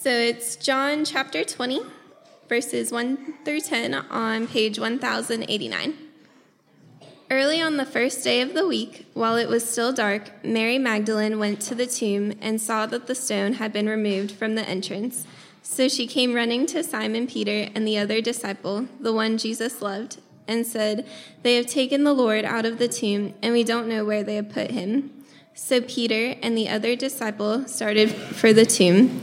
So it's John chapter 20, verses 1 through 10 on page 1089. Early on the first day of the week, while it was still dark, Mary Magdalene went to the tomb and saw that the stone had been removed from the entrance. So she came running to Simon Peter and the other disciple, the one Jesus loved, and said, They have taken the Lord out of the tomb, and we don't know where they have put him. So Peter and the other disciple started for the tomb.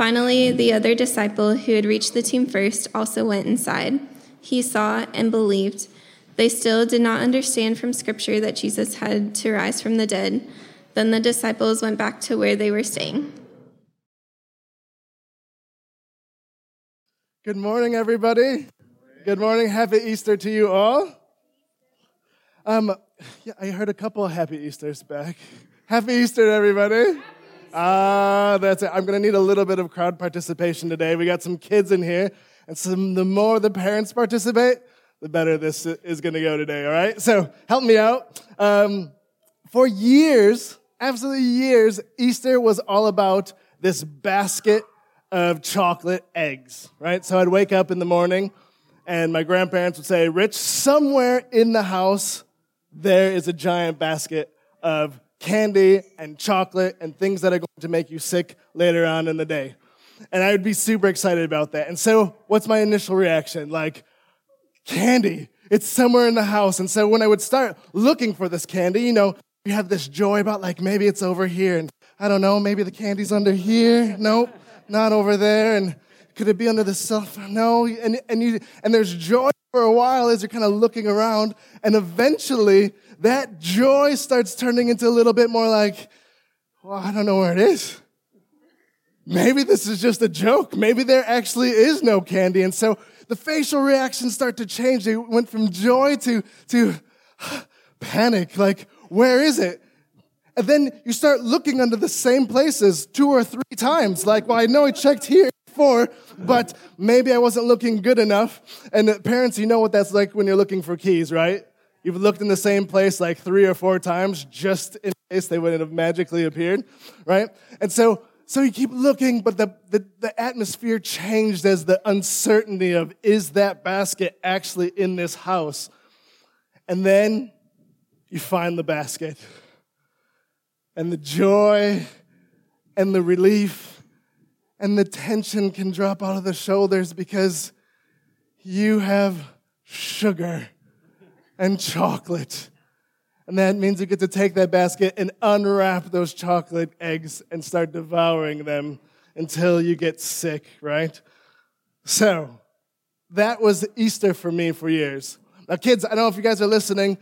Finally, the other disciple who had reached the tomb first also went inside. He saw and believed. They still did not understand from Scripture that Jesus had to rise from the dead. Then the disciples went back to where they were staying. Good morning, everybody. Good morning. Happy Easter to you all. Um, yeah, I heard a couple of happy Easters back. Happy Easter, everybody. Ah, that's it. I'm going to need a little bit of crowd participation today. We got some kids in here, and some, the more the parents participate, the better this is going to go today, all right? So help me out. Um, for years, absolutely years, Easter was all about this basket of chocolate eggs, right? So I'd wake up in the morning, and my grandparents would say, Rich, somewhere in the house, there is a giant basket of candy and chocolate and things that are going to make you sick later on in the day. And I would be super excited about that. And so, what's my initial reaction? Like, candy. It's somewhere in the house. And so, when I would start looking for this candy, you know, you have this joy about like maybe it's over here. And I don't know, maybe the candy's under here. Nope, not over there. And could it be under the sofa? No. And, and, you, and there's joy for a while as you're kind of looking around. And eventually, that joy starts turning into a little bit more like, well, I don't know where it is. Maybe this is just a joke. Maybe there actually is no candy. And so the facial reactions start to change. They went from joy to, to panic. Like, where is it? And then you start looking under the same places two or three times. Like, well, I know I checked here before, but maybe I wasn't looking good enough. And parents, you know what that's like when you're looking for keys, right? You've looked in the same place like three or four times just in case they wouldn't have magically appeared, right? And so, so you keep looking, but the, the, the atmosphere changed as the uncertainty of is that basket actually in this house? And then you find the basket. And the joy and the relief and the tension can drop out of the shoulders because you have sugar and chocolate. And that means you get to take that basket and unwrap those chocolate eggs and start devouring them until you get sick, right? So, that was Easter for me for years. Now, kids, I don't know if you guys are listening.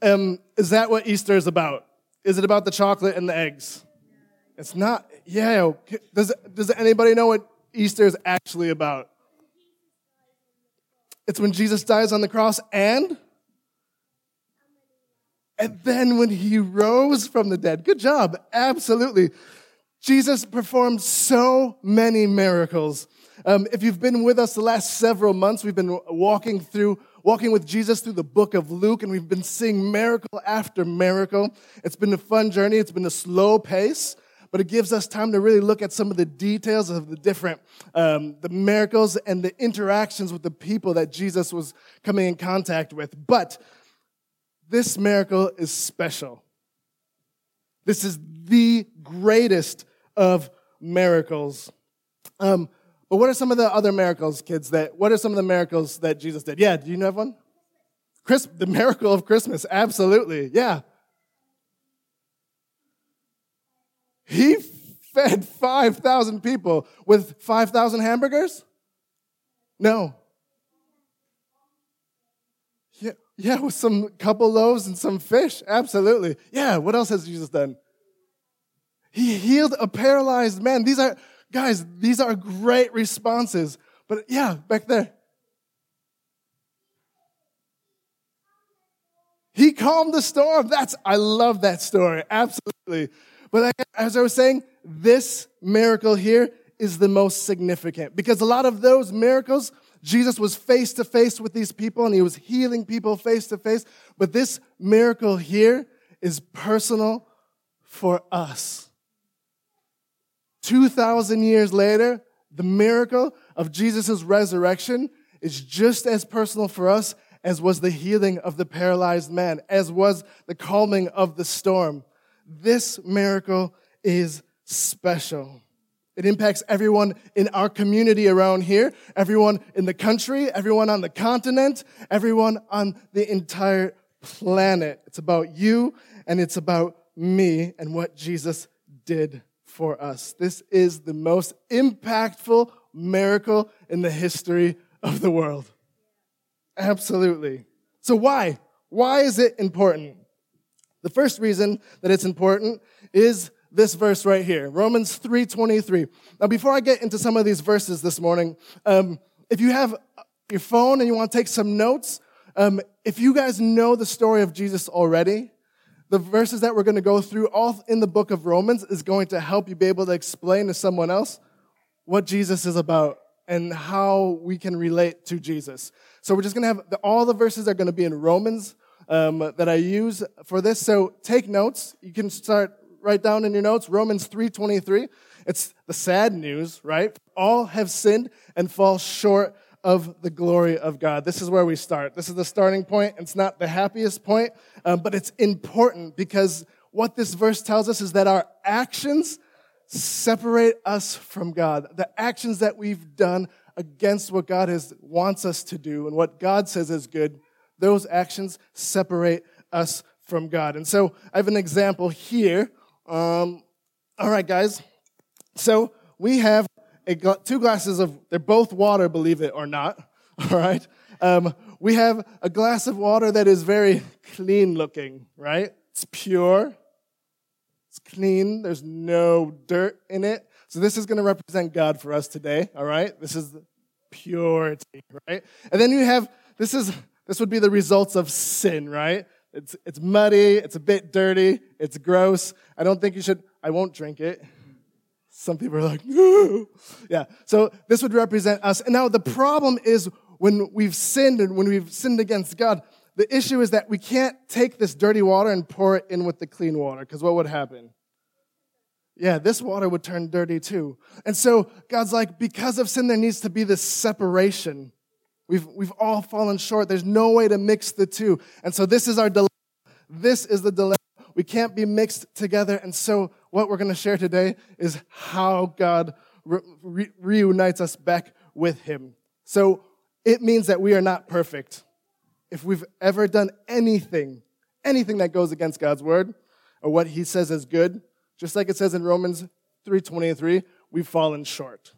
Um, is that what Easter is about? Is it about the chocolate and the eggs? It's not. Yeah. Does, does anybody know what Easter is actually about? It's when Jesus dies on the cross and and then when he rose from the dead, good job, absolutely. Jesus performed so many miracles. Um, if you've been with us the last several months, we've been walking through, walking with Jesus through the book of Luke, and we've been seeing miracle after miracle. It's been a fun journey. It's been a slow pace, but it gives us time to really look at some of the details of the different, um, the miracles and the interactions with the people that Jesus was coming in contact with. But this miracle is special. This is the greatest of miracles. Um, but what are some of the other miracles, kids? That what are some of the miracles that Jesus did? Yeah, do you know one? Chris, the miracle of Christmas, absolutely. Yeah. He fed 5,000 people with 5,000 hamburgers? No. Yeah, yeah, with some couple loaves and some fish. Absolutely. Yeah, what else has Jesus done? He healed a paralyzed man. These are, guys, these are great responses. But yeah, back there. He calmed the storm. That's, I love that story. Absolutely. But as I was saying, this miracle here is the most significant because a lot of those miracles, Jesus was face to face with these people and he was healing people face to face. But this miracle here is personal for us. 2,000 years later, the miracle of Jesus' resurrection is just as personal for us as was the healing of the paralyzed man, as was the calming of the storm. This miracle is special. It impacts everyone in our community around here, everyone in the country, everyone on the continent, everyone on the entire planet. It's about you and it's about me and what Jesus did for us. This is the most impactful miracle in the history of the world. Absolutely. So why? Why is it important? The first reason that it's important is this verse right here, Romans 3:23. Now, before I get into some of these verses this morning, um, if you have your phone and you want to take some notes, um, if you guys know the story of Jesus already, the verses that we're going to go through all in the book of Romans is going to help you be able to explain to someone else what Jesus is about and how we can relate to Jesus. So we're just going to have the, all the verses are going to be in Romans um, that I use for this. So take notes. You can start write down in your notes Romans 3:23. It's the sad news, right? All have sinned and fall short of the glory of God. This is where we start. This is the starting point. It's not the happiest point, um, but it's important because what this verse tells us is that our actions separate us from God. The actions that we've done against what God has wants us to do and what God says is good, those actions separate us from God. And so I have an example here. Um, all right, guys. So we have a, two glasses of, they're both water, believe it or not. All right. Um, we have a glass of water that is very clean looking, right? It's pure. It's clean. There's no dirt in it. So this is going to represent God for us today. All right. This is purity, right? And then you have, this is, this would be the results of sin, right? It's, it's muddy. It's a bit dirty. It's gross. I don't think you should, I won't drink it. Some people are like, no. Yeah. So this would represent us. And now the problem is when we've sinned and when we've sinned against God, the issue is that we can't take this dirty water and pour it in with the clean water, because what would happen? Yeah, this water would turn dirty too. And so God's like, because of sin, there needs to be this separation. We've, we've all fallen short. There's no way to mix the two. And so this is our dilemma. This is the dilemma. We can't be mixed together. And so what we're going to share today is how God re- reunites us back with Him. So it means that we are not perfect. If we've ever done anything, anything that goes against God's word or what He says is good, just like it says in Romans 3:23, we've fallen short.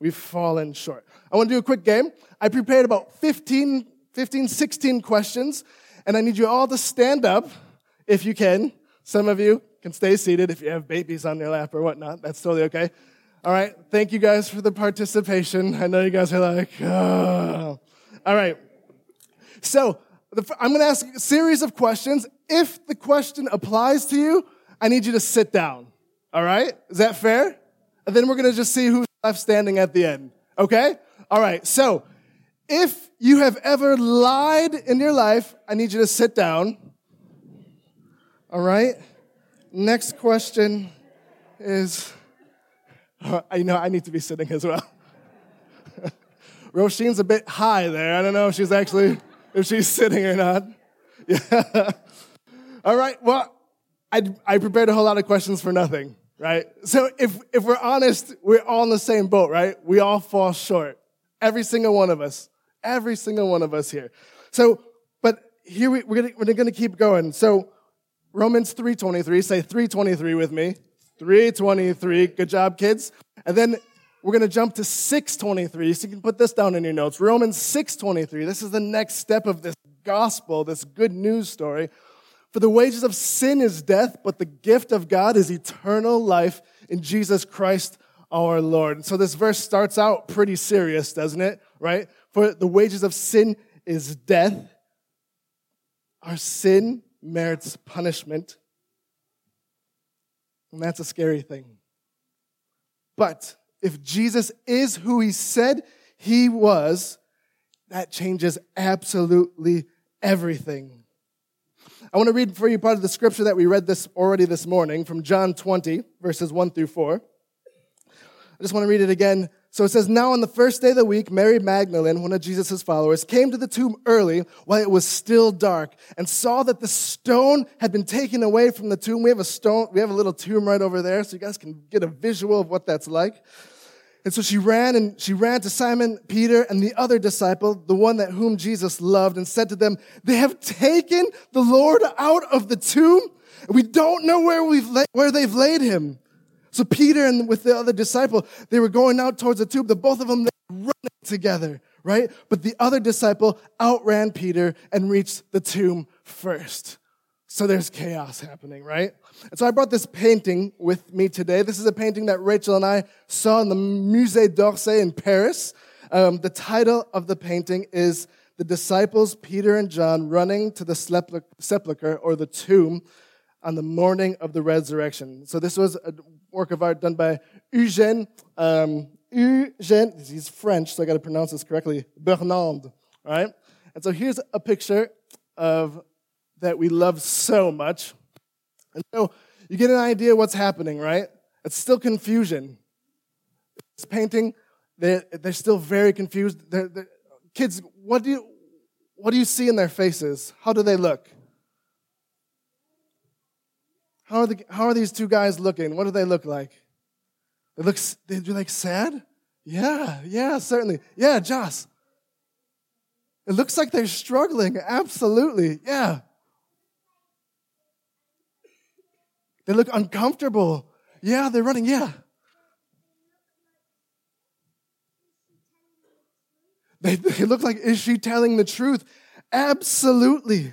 We've fallen short. I want to do a quick game. I prepared about 15, 15, 16 questions, and I need you all to stand up if you can. Some of you can stay seated if you have babies on your lap or whatnot. That's totally okay. All right. Thank you guys for the participation. I know you guys are like, oh. All right. So I'm going to ask a series of questions. If the question applies to you, I need you to sit down. All right. Is that fair? And then we're going to just see who's left standing at the end. Okay. All right. So if you have ever lied in your life, I need you to sit down. All right. Next question is, I know I need to be sitting as well. Roisin's a bit high there. I don't know if she's actually, if she's sitting or not. Yeah. All right. Well, I, I prepared a whole lot of questions for nothing, right? So if, if we're honest, we're all in the same boat, right? We all fall short. Every single one of us. Every single one of us here. So, but here we, we're gonna, we're gonna keep going. So Romans 3.23. Say 3.23 with me. 3.23. Good job, kids. And then we're going to jump to 6.23. So you can put this down in your notes. Romans 6.23. This is the next step of this gospel, this good news story. For the wages of sin is death, but the gift of God is eternal life in Jesus Christ our Lord. And so this verse starts out pretty serious, doesn't it? Right? For the wages of sin is death, our sin merits punishment. And that's a scary thing. But if Jesus is who he said he was, that changes absolutely everything. I want to read for you part of the scripture that we read this already this morning from John 20, verses 1 through 4. I just want to read it again. So it says, Now on the first day of the week, Mary Magdalene, one of Jesus' followers, came to the tomb early while it was still dark and saw that the stone had been taken away from the tomb. We have a stone, we have a little tomb right over there, so you guys can get a visual of what that's like. And so she ran and she ran to Simon Peter and the other disciple, the one that whom Jesus loved, and said to them, They have taken the Lord out of the tomb. And we don't know where we've la- where they've laid him. So Peter and with the other disciple, they were going out towards the tomb. The both of them they running together, right? But the other disciple outran Peter and reached the tomb first. So there's chaos happening, right? And so I brought this painting with me today. This is a painting that Rachel and I saw in the Musée d'Orsay in Paris. Um, the title of the painting is The Disciples, Peter and John, Running to the Sepulchre or the Tomb on the morning of the resurrection. So this was a work of art done by Eugène, um, Eugène, he's French, so I got to pronounce this correctly, Burnand, right? And so here's a picture of that we love so much. And so you get an idea what's happening, right? It's still confusion. This painting, they're, they're still very confused. They're, they're, kids, what do, you, what do you see in their faces? How do they look? How are, the, how are these two guys looking? What do they look like? They look, they do like sad? Yeah, yeah, certainly. Yeah, Joss. It looks like they're struggling. Absolutely. Yeah. They look uncomfortable. Yeah, they're running. Yeah. They, they look like, is she telling the truth? Absolutely.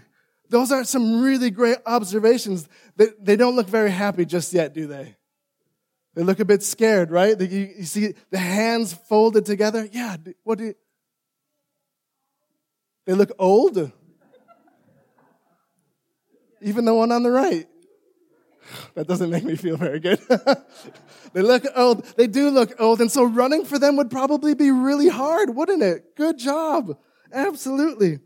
Those are some really great observations. They, they don't look very happy just yet, do they? They look a bit scared, right? You, you see the hands folded together. Yeah, what do you, They look old. Even the one on the right. That doesn't make me feel very good. they look old. They do look old. And so running for them would probably be really hard, wouldn't it? Good job. Absolutely.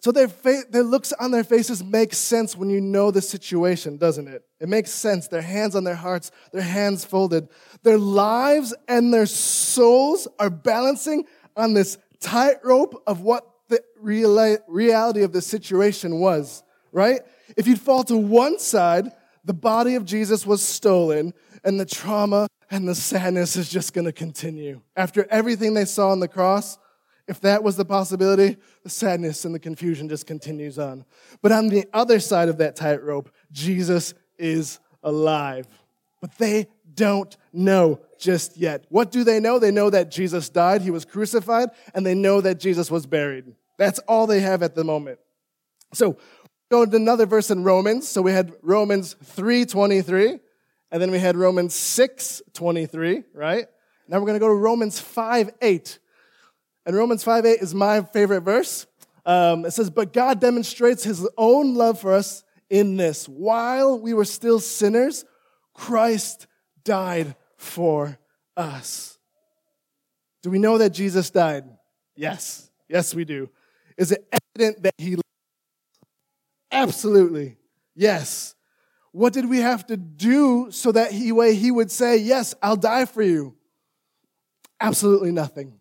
So their, fa- their looks on their faces make sense when you know the situation, doesn't it? It makes sense. Their hands on their hearts, their hands folded. Their lives and their souls are balancing on this tightrope of what the reali- reality of the situation was, right? If you'd fall to one side, the body of Jesus was stolen, and the trauma and the sadness is just going to continue. After everything they saw on the cross, if that was the possibility, the sadness and the confusion just continues on. But on the other side of that tightrope, Jesus is alive. But they don't know just yet. What do they know? They know that Jesus died, he was crucified, and they know that Jesus was buried. That's all they have at the moment. So, go to another verse in Romans. So we had Romans 3:23, and then we had Romans 6:23, right? Now we're going to go to Romans 5:8. And Romans 5 8 is my favorite verse. Um, it says, But God demonstrates his own love for us in this. While we were still sinners, Christ died for us. Do we know that Jesus died? Yes. Yes, we do. Is it evident that he? Absolutely. Yes. What did we have to do so that he way he would say, "Yes, I'll die for you"? Absolutely nothing.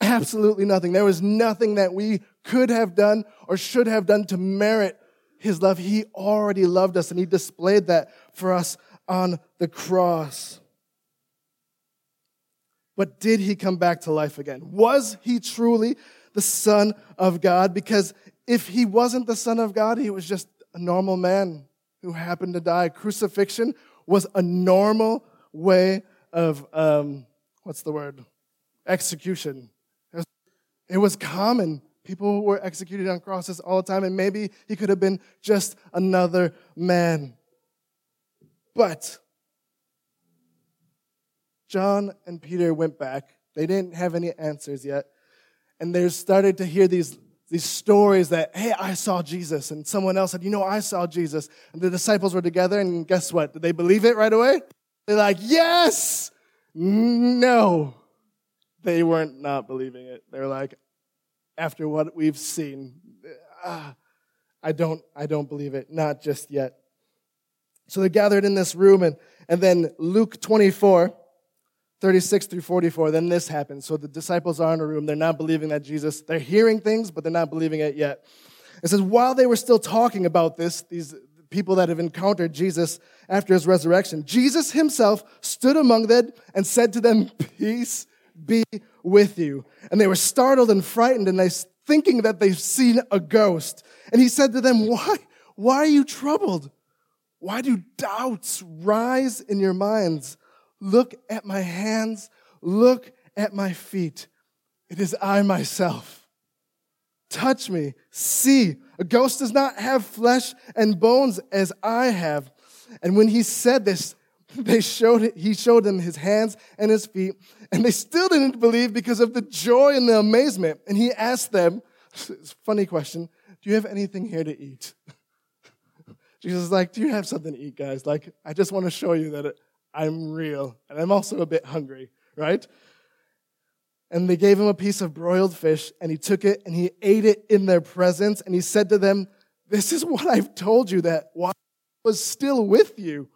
Absolutely nothing. There was nothing that we could have done or should have done to merit his love. He already loved us and he displayed that for us on the cross. But did he come back to life again? Was he truly the Son of God? Because if he wasn't the Son of God, he was just a normal man who happened to die. Crucifixion was a normal way of, um, what's the word? Execution. It was common. People were executed on crosses all the time, and maybe he could have been just another man. But John and Peter went back. They didn't have any answers yet. And they started to hear these these stories that, hey, I saw Jesus. And someone else said, you know, I saw Jesus. And the disciples were together, and guess what? Did they believe it right away? They're like, yes! No. They weren't not believing it. They're like, after what we've seen, uh, I don't, I don't believe it. Not just yet. So they're gathered in this room, and, and then Luke 24, 36 through 44, then this happens. So the disciples are in a room. They're not believing that Jesus, they're hearing things, but they're not believing it yet. It says, while they were still talking about this, these people that have encountered Jesus after his resurrection, Jesus himself stood among them and said to them, Peace be with you. And they were startled and frightened, and they thinking that they've seen a ghost. And he said to them, Why? Why are you troubled? Why do doubts rise in your minds? Look at my hands. Look at my feet. It is I myself. Touch me. See. A ghost does not have flesh and bones as I have. And when he said this, they showed he showed them his hands and his feet, and they still didn't believe because of the joy and the amazement. And he asked them, funny question, do you have anything here to eat? Jesus is like, do you have something to eat, guys? Like, I just want to show you that I'm real, and I'm also a bit hungry, right? And they gave him a piece of broiled fish, and he took it and he ate it in their presence, and he said to them, This is what I've told you that while I was still with you,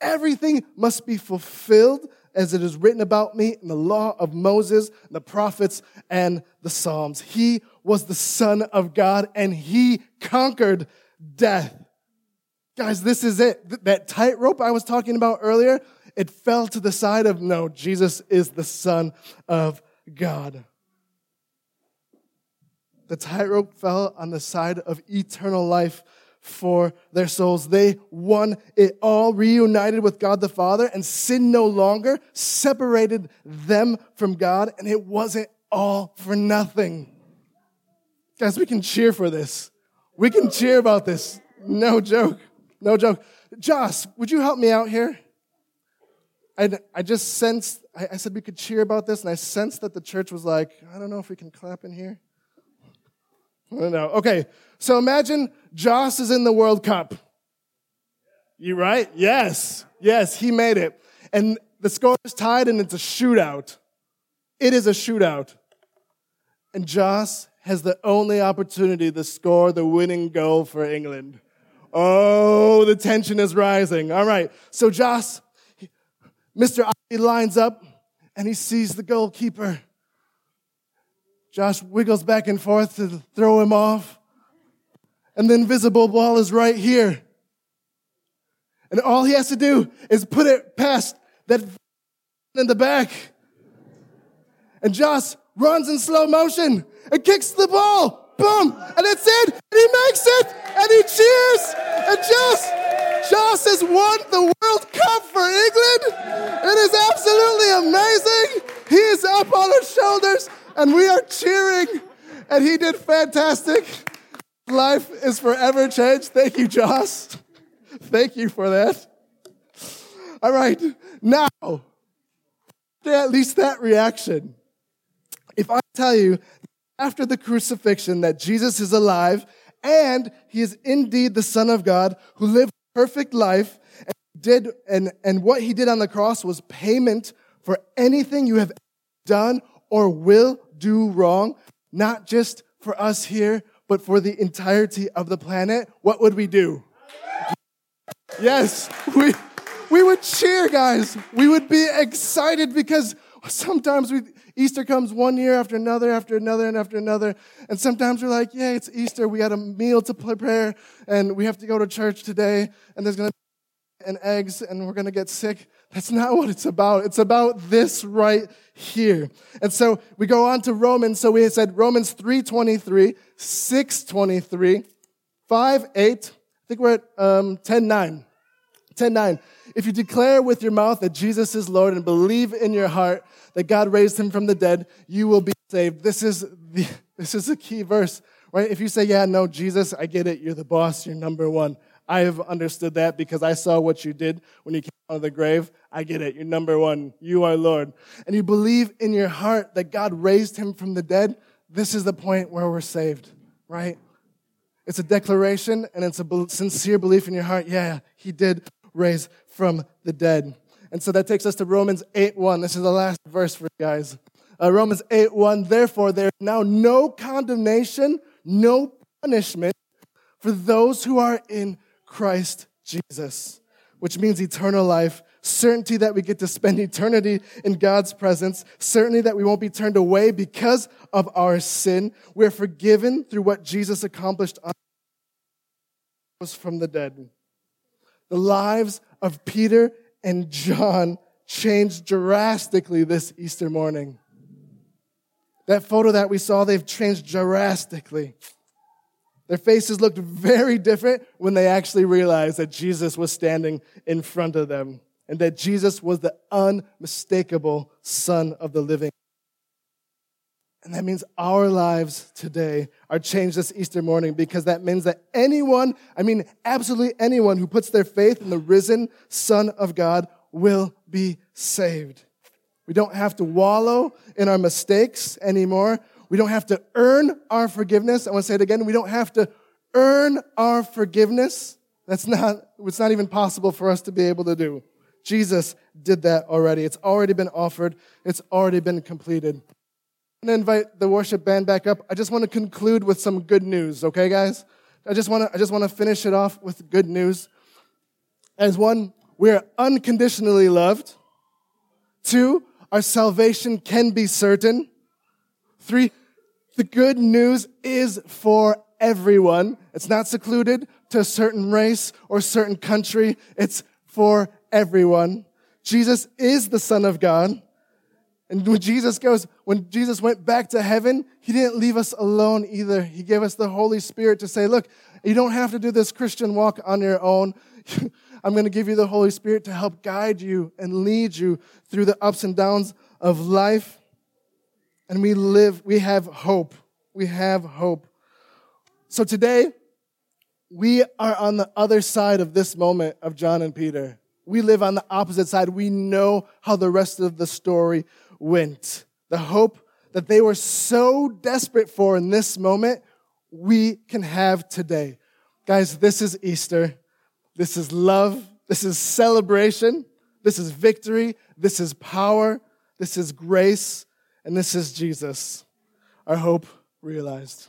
everything must be fulfilled as it is written about me in the law of Moses, the prophets, and the Psalms. He was the Son of God, and he conquered death. Guys, this is it. That tightrope I was talking about earlier, it fell to the side of no, Jesus is the Son of God. The tightrope fell on the side of eternal life for their souls. They won it all, reunited with God the Father, and sin no longer separated them from God, and it wasn't all for nothing. Guys, we can cheer for this. We can cheer about this. No joke. No joke. Joss, would you help me out here? I, I just sensed, I, I said we could cheer about this, and I sensed that the church was like, I don't know if we can clap in here. I don't know. Okay, so imagine Joss is in the World Cup. You right? Yes. Yes, he made it. And the score is tied and it's a shootout. It is a shootout. And Joss has the only opportunity to score the winning goal for England. Oh, the tension is rising. All right. So Joss, Mr. Ali lines up and he sees the goalkeeper. Joss wiggles back and forth to throw him off. And the invisible ball is right here. And all he has to do is put it past that in the back. And Joss runs in slow motion and kicks the ball boom, and it's in, and he makes it, and he cheers, and Joss, Joss has won the World Cup for England. It is absolutely amazing. He is up on our shoulders, and we are cheering, and he did fantastic. Life is forever changed. Thank you, Joss. Thank you for that. All right, now, at least that reaction. If I tell you after the crucifixion that Jesus is alive and he is indeed the Son of God who lived perfect life and did and, and what he did on the cross was payment for anything you have done or will do wrong, not just for us here, but for the entirety of the planet, what would we do? Yes, we, we would cheer, guys. We would be excited because sometimes we, Easter comes one year after another, after another, and after another. And sometimes we're like, yeah, it's Easter. We had a meal to prepare, and we have to go to church today, and there's going to be and eggs, and we're going to get sick. That's not what it's about. It's about this right here. And so we go on to Romans. So we said Romans 3.23, 6.23, 5, 8. I think we're at um, 10, 9. 10, 9. If you declare with your mouth that Jesus is Lord and believe in your heart that God raised him from the dead, you will be saved. This is the, this is a key verse, right? If you say, yeah, no, Jesus, I get it. You're the boss. You're number one. I have understood that because I saw what you did when you came out of the grave. I get it. You're number one. You are Lord. And you believe in your heart that God raised him from the dead. This is the point where we're saved. right? It's a declaration and it's a sincere belief in your heart. Yeah, he did raise from the dead. And so that takes us to Romans 8 1. This is the last verse for you guys. Uh, Romans 8 1. Therefore, there is now no condemnation, no punishment for those who are in Christ Jesus, which means eternal life, certainty that we get to spend eternity in God's presence, certainty that we won't be turned away because of our sin. We're forgiven through what Jesus accomplished on from the dead. The lives of Peter and John changed drastically this Easter morning. That photo that we saw, they've changed drastically. Their faces looked very different when they actually realized that Jesus was standing in front of them and that Jesus was the unmistakable Son of the living. And that means our lives today are changed this Easter morning because that means that anyone, I mean, absolutely anyone who puts their faith in the risen Son of God will be saved. We don't have to wallow in our mistakes anymore. We don't have to earn our forgiveness. I want to say it again. We don't have to earn our forgiveness. That's not, it's not even possible for us to be able to do. Jesus did that already. It's already been offered. It's already been completed. To invite the worship band back up. I just want to conclude with some good news, okay, guys? I just want to, I just want to finish it off with good news. As one, we're unconditionally loved. Two, our salvation can be certain. Three, the good news is for everyone. It's not secluded to a certain race or certain country. It's for everyone. Jesus is the Son of God. And when Jesus goes, when Jesus went back to heaven, he didn't leave us alone either. He gave us the Holy Spirit to say, look, you don't have to do this Christian walk on your own. I'm going to give you the Holy Spirit to help guide you and lead you through the ups and downs of life. And we live, we have hope. We have hope. So today, we are on the other side of this moment of John and Peter. We live on the opposite side. We know how the rest of the story went. The hope that they were so desperate for in this moment, we can have today. Guys, this is Easter. This is love. This is celebration. This is victory. This is power. This is grace. And this is Jesus, our hope realized.